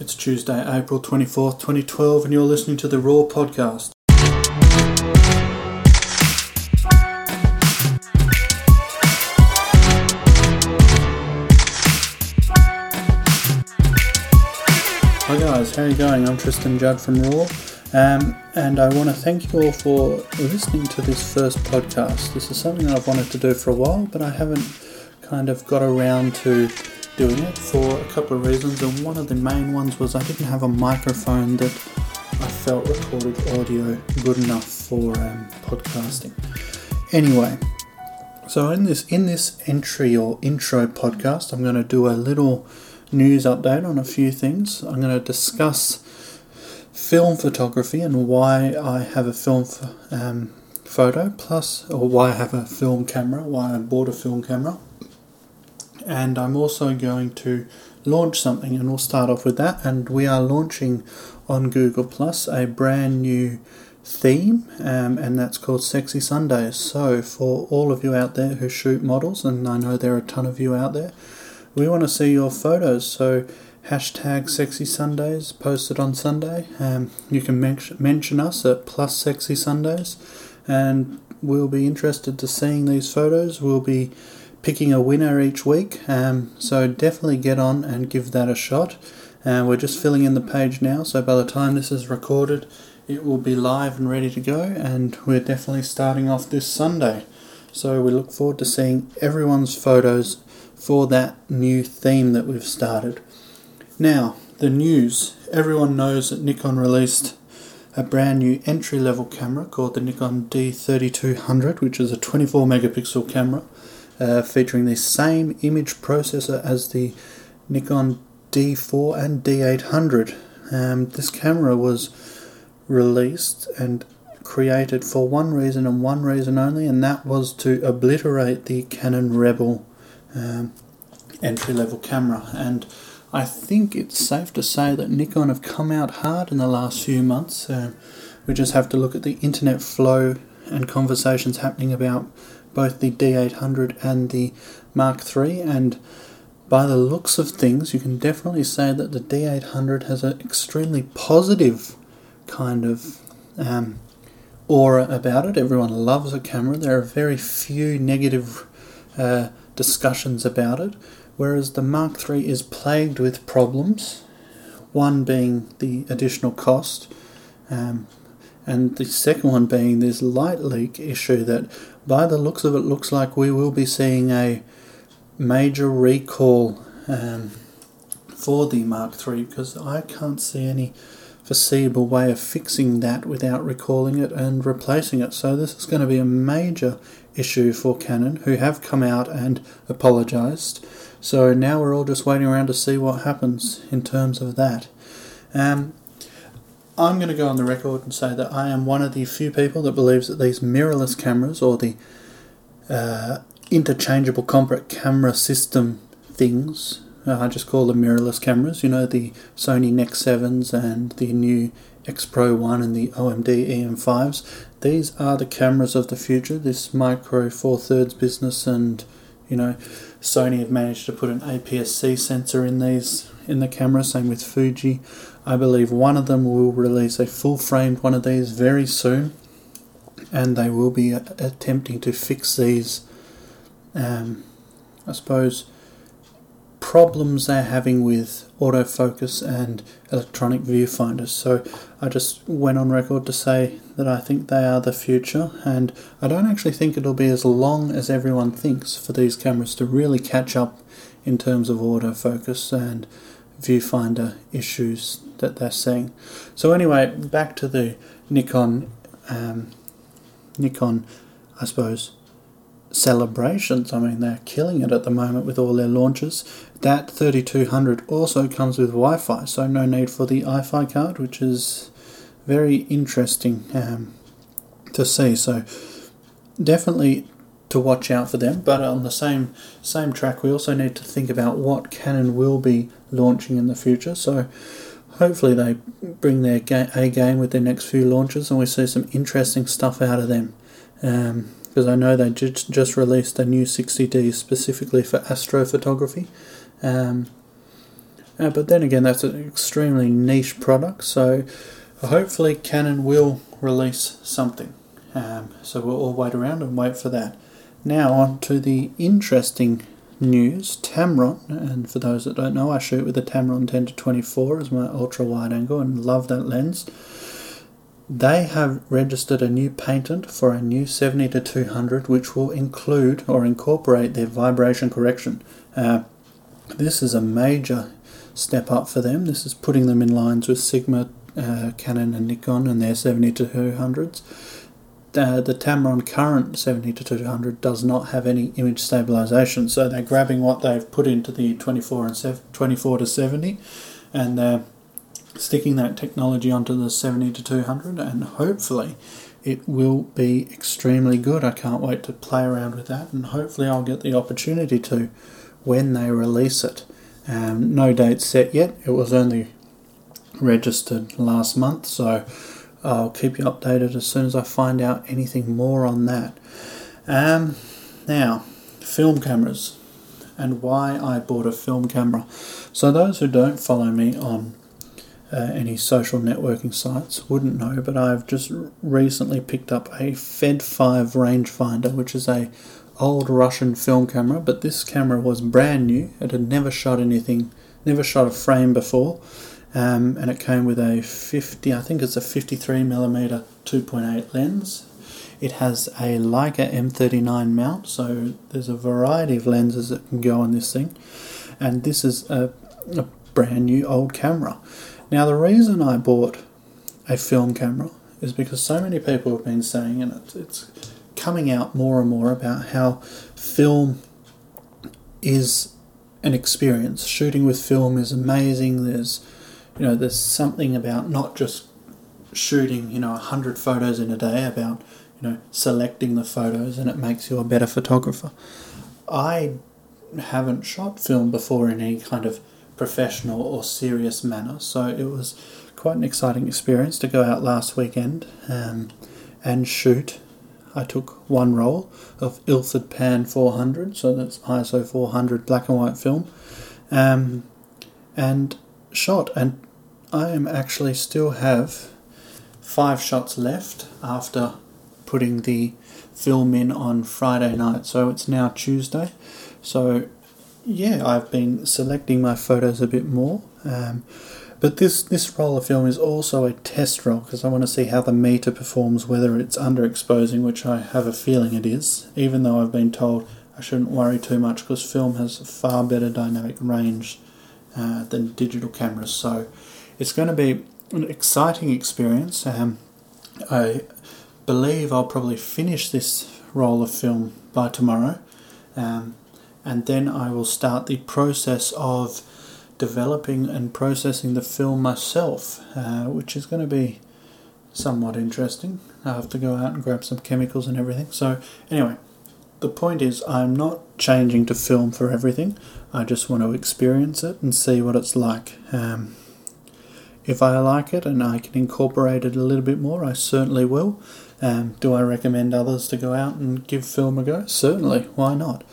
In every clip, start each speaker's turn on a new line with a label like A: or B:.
A: It's Tuesday, April 24th, 2012, and you're listening to the Raw Podcast. Hi guys, how are you going? I'm Tristan Judd from Raw, um, and I want to thank you all for listening to this first podcast. This is something that I've wanted to do for a while, but I haven't kind of got around to doing it for a couple of reasons, and one of the main ones was I didn't have a microphone that I felt recorded audio good enough for um, podcasting. Anyway, so in this in this entry or intro podcast, I'm going to do a little news update on a few things. I'm going to discuss film photography and why I have a film um, photo, plus or why I have a film camera, why I bought a film camera and I'm also going to launch something, and we'll start off with that. And we are launching on Google Plus a brand new theme, um, and that's called Sexy Sundays. So, for all of you out there who shoot models, and I know there are a ton of you out there, we want to see your photos. So, hashtag Sexy Sundays posted on Sunday. Um, you can men- mention us at Plus Sexy Sundays, and we'll be interested to seeing these photos. We'll be picking a winner each week. Um, so definitely get on and give that a shot. Uh, we're just filling in the page now, so by the time this is recorded, it will be live and ready to go. And we're definitely starting off this Sunday. So we look forward to seeing everyone's photos for that new theme that we've started. Now, the news. Everyone knows that Nikon released a brand new entry level camera called the Nikon D3200, which is a 24 megapixel camera uh, featuring the same image processor as the Nikon D4 and D800. Um, this camera was released and created for one reason and one reason only, and that was to obliterate the Canon Rebel um, entry level camera. And I think it's safe to say that Nikon have come out hard in the last few months. Uh, we just have to look at the internet flow and conversations happening about both the D800 and the Mark III, and by the looks of things, you can definitely say that the D800 has an extremely positive kind of um, aura about it. Everyone loves the camera. There are very few negative uh, discussions about it, whereas the Mark III is plagued with problems. One being the additional cost, um, and the second one being this light leak issue that by the looks of it, looks like we will be seeing a major recall um, for the Mark III because I can't see any foreseeable way of fixing that without recalling it and replacing it. So this is going to be a major issue for Canon, who have come out and apologised. So now we're all just waiting around to see what happens in terms of that. Um, I'm going to go on the record and say that I am one of the few people that believes that these mirrorless cameras or the uh, interchangeable compact camera system things, uh, I just call them mirrorless cameras, you know, the Sony Nex 7s and the new X Pro 1 and the OMD EM5s. These are the cameras of the future. This Micro Four Thirds business and, you know, Sony have managed to put an APS-C sensor in these in the camera, same with Fuji. I believe one of them will release a full framed one of these very soon, and they will be attempting to fix these, um, I suppose, problems they're having with autofocus and electronic viewfinders. So I just went on record to say that I think they are the future, and I don't actually think it'll be as long as everyone thinks for these cameras to really catch up in terms of autofocus and viewfinder issues that they're seeing. So anyway, back to the Nikon, um, Nikon, I suppose, celebrations. I mean, they're killing it at the moment with all their launches. That 3200 also comes with Wi-Fi, so no need for the Eye-Fi card, which is very interesting um, to see. So definitely to watch out for them. But on the same same track, we also need to think about what Canon will be launching in the future. So hopefully they bring their A game with their next few launches, and we see some interesting stuff out of them. Because um, I know they just just released a new 60D specifically for astrophotography. Um, Uh, but then again, that's an extremely niche product, so hopefully Canon will release something. Um, so we'll all wait around and wait for that. Now on to the interesting news. Tamron, and for those that don't know, I shoot with a Tamron 10 to 24 as my ultra wide angle and love that lens. They have registered a new patent for a new 70 to 200, which will include or incorporate their vibration correction. Uh, this is a major step up for them. This is putting them in lines with Sigma, uh, Canon, and Nikon and their 70 to 200s. Uh, the Tamron current 70 to 200 does not have any image stabilization, so they're grabbing what they've put into the 24 and 24 to 70, and they're sticking that technology onto the 70 to 200, and hopefully it will be extremely good. I can't wait to play around with that, and hopefully I'll get the opportunity to when they release it. Um, no date set yet. It was only registered last month, so I'll keep you updated as soon as I find out anything more on that. Um, now, film cameras and why I bought a film camera. So, those who don't follow me on uh, any social networking sites wouldn't know, but I've just recently picked up a Fed 5 rangefinder, which is a old Russian film camera, but this camera was brand new. It had never shot anything, never shot a frame before, um, and it came with a 50, I think it's a 53 millimeter 2.8 lens. It has a Leica M39 mount, so there's a variety of lenses that can go on this thing, and this is a, a brand new old camera. Now, the reason I bought a film camera is because so many people have been saying, and it's, it's coming out more and more about how film is an experience. Shooting with film is amazing. There's, you know, there's something about not just shooting, you know, a hundred photos in a day, about you know selecting the photos, and it makes you a better photographer. I haven't shot film before in any kind of professional or serious manner, so it was quite an exciting experience to go out last weekend um, and shoot I took one roll of Ilford Pan 400, so that's ISO 400 black and white film, um, and shot. And I am actually still have five shots left after putting the film in on Friday night. So it's now Tuesday. So yeah, I've been selecting my photos a bit more. Um, but this, this roll of film is also a test roll because I want to see how the meter performs, whether it's underexposing, which I have a feeling it is, even though I've been told I shouldn't worry too much because film has far better dynamic range uh, than digital cameras. So it's going to be an exciting experience. Um, I believe I'll probably finish this roll of film by tomorrow, um, and then I will start the process of developing and processing the film myself, uh, which is going to be somewhat interesting. I have to go out and grab some chemicals and everything. So, anyway, the point is, I'm not changing to film for everything. I just want to experience it and see what it's like. Um, if I like it and I can incorporate it a little bit more, I certainly will. Um, do I recommend others to go out and give film a go? Certainly, why not?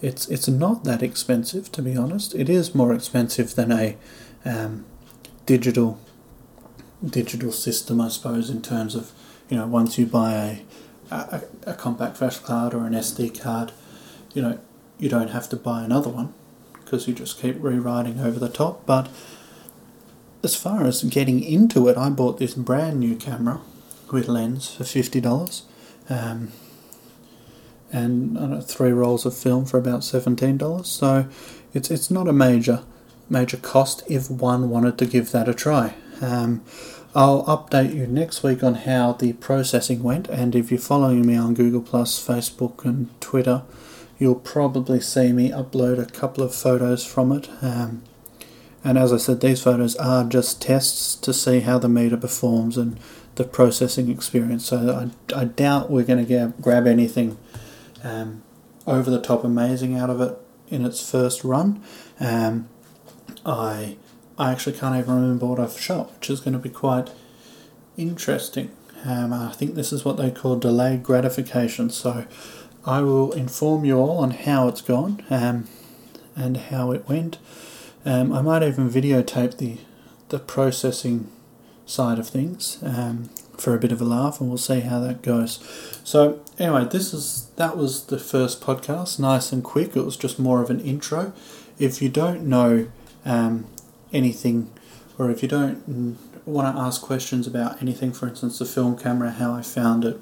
A: It's it's not that expensive to be honest. It is more expensive than a um, digital digital system, I suppose, in terms of you know once you buy a a, a compact flash card or an SD card, you know you don't have to buy another one because you just keep rewriting over the top. But as far as getting into it, I bought this brand new camera with lens for fifty dollars. Um, and three rolls of film for about seventeen dollars. So it's it's not a major major cost if one wanted to give that a try. Um, I'll update you next week on how the processing went, and if you're following me on Google Facebook, and Twitter, you'll probably see me upload a couple of photos from it. Um, and as I said, these photos are just tests to see how the meter performs and the processing experience. So I, I doubt we're going to grab anything um, over the top amazing out of it in its first run. Um, I I actually can't even remember what I've shot, which is going to be quite interesting. Um, I think this is what they call delayed gratification. So I will inform you all on how it's gone um, and how it went. Um, I might even videotape the the processing side of things um, for a bit of a laugh, and we'll see how that goes. So anyway, this is that was the first podcast, nice and quick. It was just more of an intro. If you don't know um, anything, or if you don't want to ask questions about anything, for instance, the film camera, how I found it,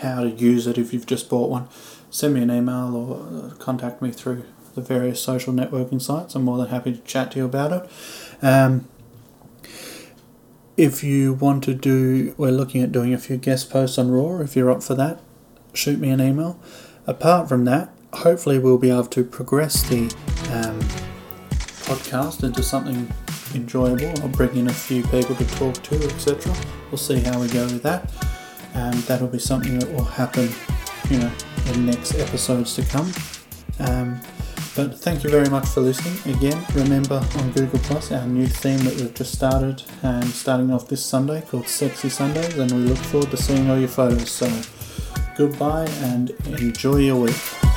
A: how to use it if you've just bought one, send me an email or uh, contact me through the various social networking sites. I'm more than happy to chat to you about it. Um, if you want to do, we're looking at doing a few guest posts on Raw. If you're up for that, shoot me an email. Apart from that, hopefully we'll be able to progress the podcast into something enjoyable. I'll bring in a few people to talk to, etc. We'll see how we go with that. And that'll be something that will happen, you know, in next episodes to come. Um, but thank you very much for listening. Again, remember on Google Plus our new theme that we've just started and um, starting off this Sunday called Sexy Sundays, and we look forward to seeing all your photos. So goodbye and enjoy your week.